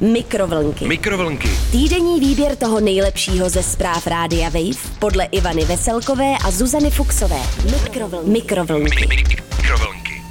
Mikrovlnky. Mikrovlnky. Týdenní výběr toho nejlepšího ze zpráv Rádia Wave podle Ivany Veselkové a Zuzany Fuxové. Mikrovlnky. Mikrovlnky. Mikrovlnky.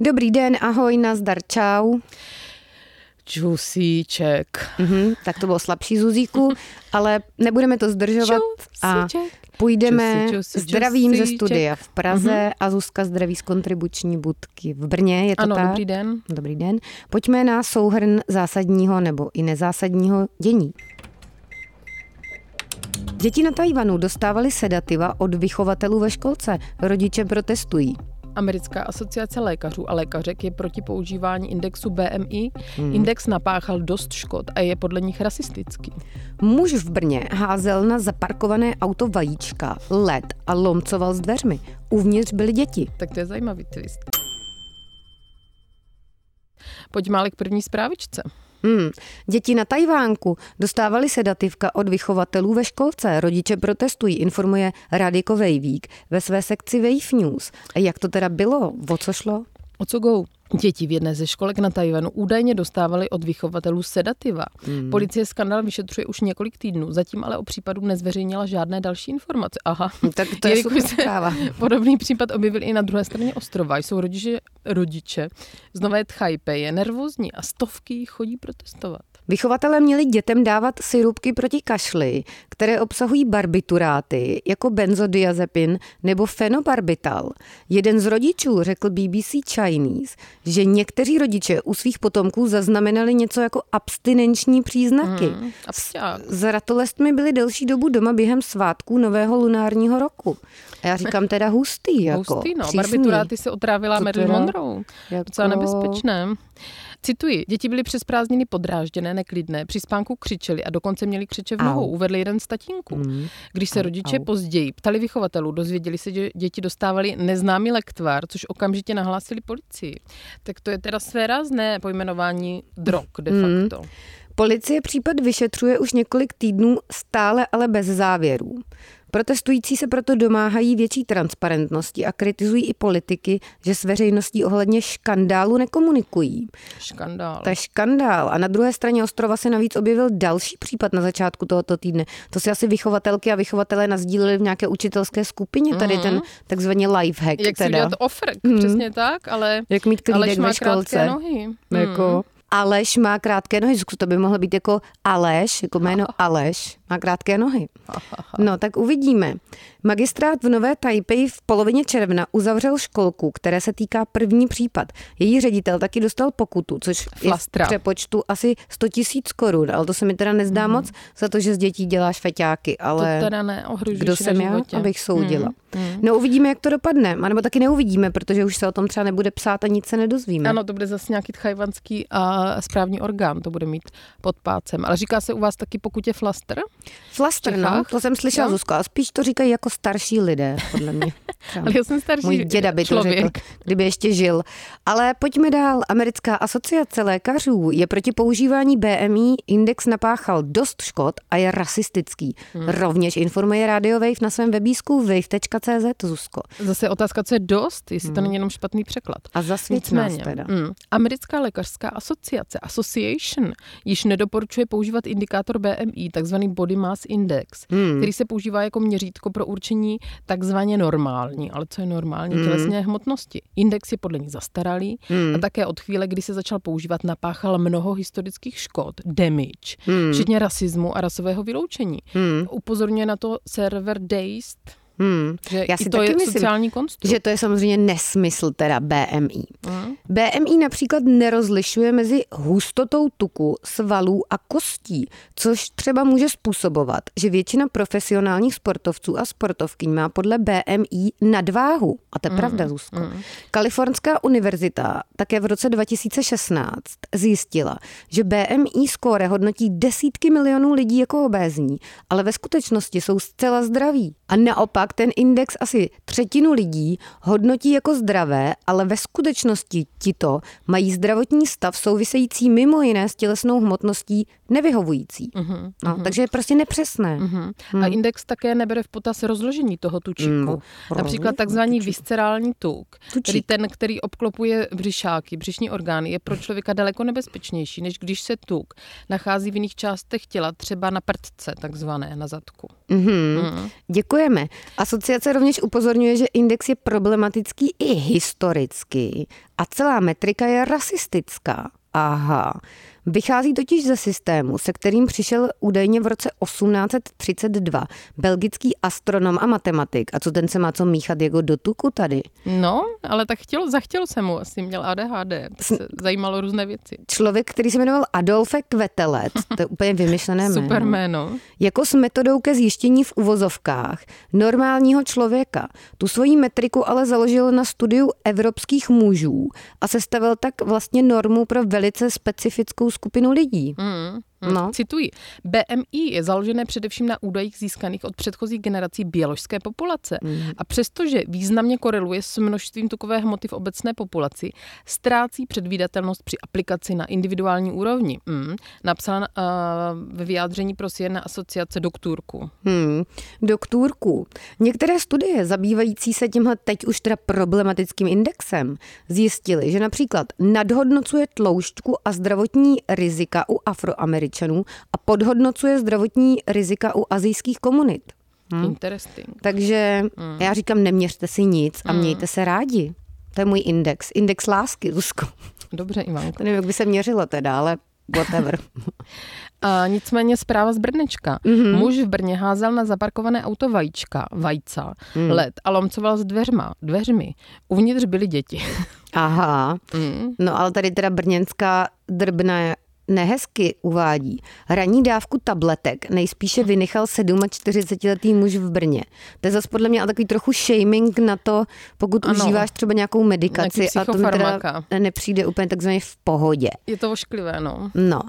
Dobrý den, ahoj, nazdar, čau. Čusíček. Mhm, tak to bylo slabší Zuzíku, ale nebudeme to zdržovat a půjdeme Čusi, čusi, zdravím ze čusíček. studia v Praze a Zuzka zdraví z kontribuční budky v Brně, je to Ano, tak? dobrý den. Dobrý den. Pojďme na souhrn zásadního nebo i nezásadního dění. Děti na Tajvanu dostávaly sedativa od vychovatelů ve školce. Rodiče protestují. Americká asociace lékařů a lékařek je proti používání indexu BMI. Hmm. Index napáchal dost škod a je podle nich rasistický. Muž v Brně házel na zaparkované auto vajíčka, led a lomcoval s dveřmi. Uvnitř byly děti. Tak to je zajímavý twist. Pojďme ale k první zprávičce. Hmm. Děti na Tajvánku dostávali sedativka od vychovatelů ve školce. Rodiče protestují, informuje Radiko Vejvík ve své sekci Wave News. Jak to teda bylo? O co šlo? O co go? Děti v jedné ze školek na Tajvanu údajně dostávaly od vychovatelů sedativa. Hmm. Policie skandal vyšetřuje už několik týdnů, zatím ale o případu nezveřejnila žádné další informace. Aha. Tak to je super se. Podobný případ objevil i na druhé straně ostrova. Jsou rodiče, rodiče z Nové Tchajpeje nervózní a stovky chodí protestovat. Vychovatelé měli dětem dávat syrupky proti kašli, které obsahují barbituráty, jako benzodiazepin nebo fenobarbital. Jeden z rodičů řekl BBC Chinese, že někteří rodiče u svých potomků zaznamenali něco jako abstinenční příznaky. Hmm. S ratolestmi byli delší dobu doma během svátků nového lunárního roku. A já říkám teda hustý, jako Hustý, no. přísný. Barbituráty se otrávila Marilyn Monroe. jako- Docela nebezpečné. Cituji, děti byly přes prázdniny podrážděné, neklidné, při spánku křičeli a dokonce měli křeče v Au. nohou, uvedl jeden z tatínků. Mm. Když se rodiče au. později ptali vychovatelů, dozvěděli se, že děti dostávali neznámý lektvar, což okamžitě nahlásili policii. Tak to je teda své rázné pojmenování drog de Mm. facto. Policie případ vyšetřuje už několik týdnů stále, ale bez závěrů. Protestující se proto domáhají větší transparentnosti a kritizují i politiky, že s veřejností ohledně škandálu nekomunikují. Škandál. To je škandál. A na druhé straně ostrova se navíc objevil další případ na začátku tohoto týdne. To si asi vychovatelky a vychovatelé nazdíleli v nějaké učitelské skupině, tady ten takzvaný lifehack. Mhm. Jak si teda. udělat ofrk, Mhm. přesně tak, ale Jak mít Aleš klídek má ve školce. krátké nohy. Jako Aleš má krátké nohy, to by mohlo být jako Aleš, jako jméno Aleš, má krátké nohy. No, tak uvidíme. Magistrát v Nové Tajpeji v polovině června uzavřel školku, které se týká první případ. Její ředitel taky dostal pokutu, což Flastra. je v přepočtu asi 100 tisíc korun, ale to se mi teda nezdá mm. moc za to, že z dětí děláš feťáky, ale To teda neohrožuješ kdo jsem já, abych soudila. Mm. No uvidíme, jak to dopadne, anebo taky neuvidíme, protože už se o tom třeba nebude psát a nic se nedozvíme. Ano, to bude zase nějaký tchajvanský a správní orgán, to bude mít pod pácem. Ale říká se u vás taky, pokud je flaster? Flaster, no, to jsem slyšela, Jo? Zuzko, a spíš to říkají jako starší lidé, podle mě. Ale já jsem starší Můj děda by to člověk. řekl, kdyby ještě žil. Ale pojďme dál. Americká asociace lékařů je proti používání BMI index napáchal dost škod a je rasistický. Hmm. Rovněž informuje Radio Wave na svém webísku wave.cz, Zuzko. Zase otázka, co je dost, jestli to není jenom špatný překlad. A zasvěť nás Nicméně, teda. mm, Americká lékařská asociace, Association, již nedoporučuje používat indikátor BMI, takzvaný Body Mass Index, Hmm. který se používá jako měřítko pro určení takzvaně normální, ale co je normální, Hmm. tělesné hmotnosti. Index je podle ní zastaralý Hmm. a také od chvíle, kdy se začal používat, napáchal mnoho historických škod, damage, Hmm. včetně rasismu a rasového vyloučení. Hmm. Upozorňuje na to server Dazed, Hmm. že Já si to taky je myslím, sociální konstrukt. Že to je samozřejmě nesmysl teda BMI. Mm. BMI například nerozlišuje mezi hustotou tuku, svalů a kostí, což třeba může způsobovat, že většina profesionálních sportovců a sportovkyň má podle BMI nadváhu. A to je pravda, Zuzko. Kalifornská univerzita také v roce 2016 zjistila, že BMI skóre hodnotí desítky milionů lidí jako obézní, ale ve skutečnosti jsou zcela zdraví. A naopak pak ten index asi třetinu lidí hodnotí jako zdravé, ale ve skutečnosti tito mají zdravotní stav související mimo jiné s tělesnou hmotností nevyhovující. Uh-huh, no, uh-huh. Takže je prostě nepřesné. Uh-huh. Hmm. A index také nebere v potaz rozložení toho tučíku. No, Například takzvaný viscerální tuk, Tučík. který ten, který obklopuje břišáky, břišní orgány, je pro člověka daleko nebezpečnější, než když se tuk nachází v jiných částech těla, třeba na prdce, takzvané, na zadku. Mm-hmm. Mm. Děkujeme. Asociace rovněž upozorňuje, že index je problematický i historicky a celá metrika je rasistická. Aha. Vychází totiž ze systému, se kterým přišel údajně v roce 1832 belgický astronom a matematik. A co ten se má co míchat jako do tuku tady? No, ale tak chtěl, zachtěl se mu, asi měl ADHD, se zajímalo různé věci. Člověk, který se jmenoval Adolfe Kvetelet, to je úplně vymyšlené jméno. Super jméno. Jako s metodou ke zjištění v uvozovkách normálního člověka. Tu svoji metriku ale založil na studiu evropských mužů a sestavil tak vlastně normu pro velice specifickou skupinu lidí. Mm. Hmm, no. Cituji. BMI je založené především na údajích získaných od předchozích generací běložské populace. Hmm. A přestože významně koreluje s množstvím tukové hmoty v obecné populaci, ztrácí předvídatelnost při aplikaci na individuální úrovni. Hmm. Napsala uh, ve vyjádření pro na asociace doktorku. Hmm. Doktorku. Některé studie zabývající se tímhle teď už teda problematickým indexem zjistily, že například nadhodnocuje tloušťku a zdravotní rizika u afroameričanů Američanů a podhodnocuje zdravotní rizika u azijských komunit. Hm? Interesting. Takže hmm. já říkám, neměřte si nic a hmm. mějte se rádi. To je můj index. Index lásky, Zuzko. Dobře, Ivanko. To nevím, jak by se měřilo teda, ale whatever. A nicméně zpráva z Brnečka. Mm-hmm. Muž v Brně házel na zaparkované auto vajíčka, vajca, mm. led a lomcoval s dveřma, dveřmi. Uvnitř byly děti. Aha. Mm. No ale tady teda brněnská drbna nehezky uvádí. Hraní dávku tabletek nejspíše vynechal 47-letý muž v Brně. To je zase podle mě takový trochu shaming na to, pokud ano. užíváš třeba nějakou medikaci a to teda nepřijde úplně takzvaně v pohodě. Je to ošklivé, no. No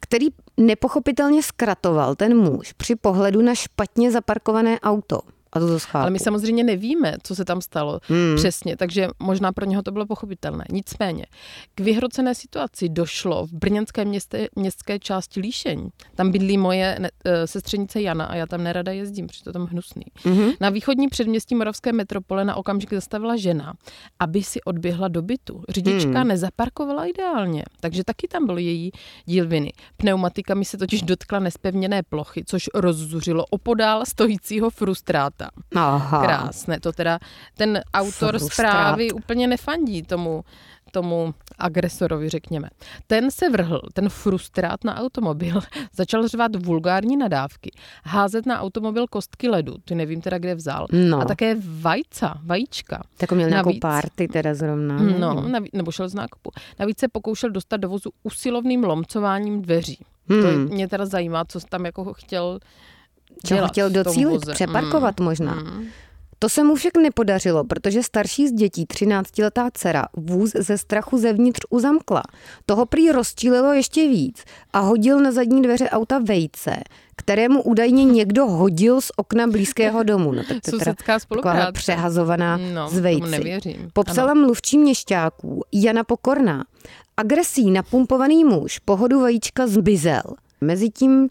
který nepochopitelně zkratoval ten muž při pohledu na špatně zaparkované auto. A to chápu. Ale my samozřejmě nevíme, co se tam stalo hmm. přesně, takže možná pro něho to bylo pochopitelné. Nicméně, k vyhrocené situaci došlo v brněnské městě, městské části Líšeň. Tam bydlí moje ne, e, sestřenice Jana a já tam nerada jezdím, protože to tam hnusný. Mm-hmm. Na východní předměstí Moravské metropole na okamžik zastavila žena, aby si odběhla do bytu. Řidička hmm. nezaparkovala ideálně, takže taky tam byl její díl viny. Pneumatikami se totiž dotkla nespevněné plochy, což rozzuřilo opodál stojícího frustráta Aha. Krásné, to teda ten autor zprávy úplně nefandí tomu, tomu agresorovi, řekněme. Ten se vrhl, ten frustrát na automobil, začal řvat vulgární nadávky, házet na automobil kostky ledu, ty nevím teda, kde vzal, no. a také vajca, vajíčka. Tak měl nějakou navíc, párty teda zrovna. No, navíc, nebo šel z nákupu. Navíc se pokoušel dostat do vozu usilovným lomcováním dveří. Hmm. To mě teda zajímá, co tam jako chtěl Čeho chtěl docílit, přeparkovat mm. možná. Mm. To se mu však nepodařilo, protože starší z dětí, 13-letá dcera, vůz ze strachu zevnitř uzamkla. Toho prý rozčílilo ještě víc a hodil na zadní dveře auta vejce, kterému údajně někdo hodil z okna blízkého domu. No, tak to taková přehazovaná no, z vejci. Nevěřím. Popsala ano. mluvčí měšťáků Jana Pokorná. Agresí napumpovaný muž pohodu vajíčka zmizel. Mezitím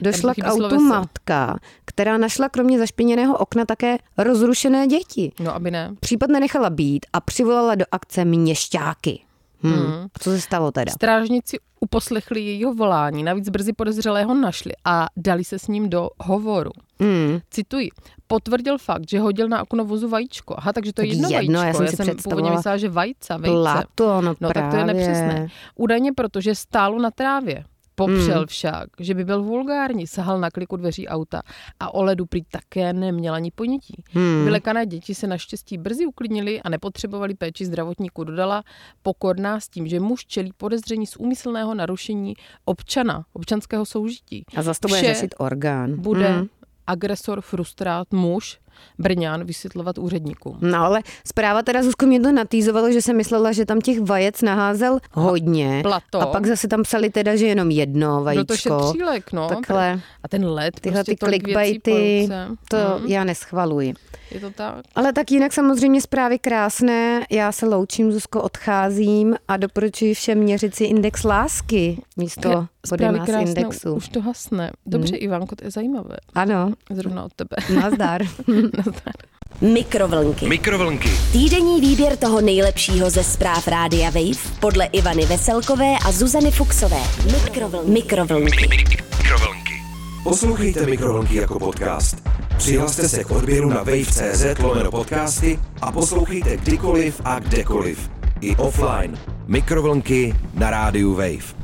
Došla k autu matka, která našla kromě zašpiněného okna také rozrušené děti. No, aby ne. Případ nenechala být a přivolala do akce měšťáky. Hmm. Hmm. Co se stalo teda? Strážníci uposlechli jejího volání, navíc brzy podezřelého našli a dali se s ním do hovoru. Hmm. Cituji, potvrdil fakt, že hodil na okno vozu vajíčko. Aha, takže to je jedno, jedno vajíčko. Já jsem, já jsem původně myslela, že vajca, vejce. Plato, no, no tak to je nepřesné. Údajně protože stálo na trávě. Popřel mm. však, že by byl vulgární, sahal na kliku dveří auta a o ledu prý také neměl ani ponětí. Mm. Vylekané děti se naštěstí brzy uklidnili a nepotřebovali péči zdravotníku, dodala pokorná s tím, že muž čelí podezření z úmyslného narušení občana, občanského soužití. A zase to bude řešit orgán. Bude mm. agresor, frustrát, muž, Brňan vysvětlovat úředníkům. No ale zpráva teda Zuzko mě to natýzovalo, že jsem myslela, že tam těch vajec naházel hodně. Plato. A pak zase tam psali teda, že jenom jedno vajíčko. Byl to šetřílek, no. Takhle. A ten led, Tyhle prostě ty clickbaity, to Mhm. já neschvaluji. Je to tak. Ale tak jinak samozřejmě zprávy krásné. Já se loučím, Zuzko, odcházím a doporučuji všem měřit si index lásky místo body Zprávy mass krásné, indexu. už to hasne. Dobře, Ivanko, to je zajímavé. Ano, Zrovna od tebe. nazdar. Nazdar. Mikrovlnky. Mikrovlnky. Týdenní výběr toho nejlepšího ze zpráv Rádia Wave podle Ivany Veselkové a Zuzany Fuxové. Mikrovlnky. Mikrovlnky. Mikrovlnky. Poslouchejte Mikrovlnky jako podcast. Přihlaste se k odběru na wave.cz lomeno podcasty a poslouchejte kdykoliv a kdekoliv. I offline. Mikrovlnky na rádiu Wave.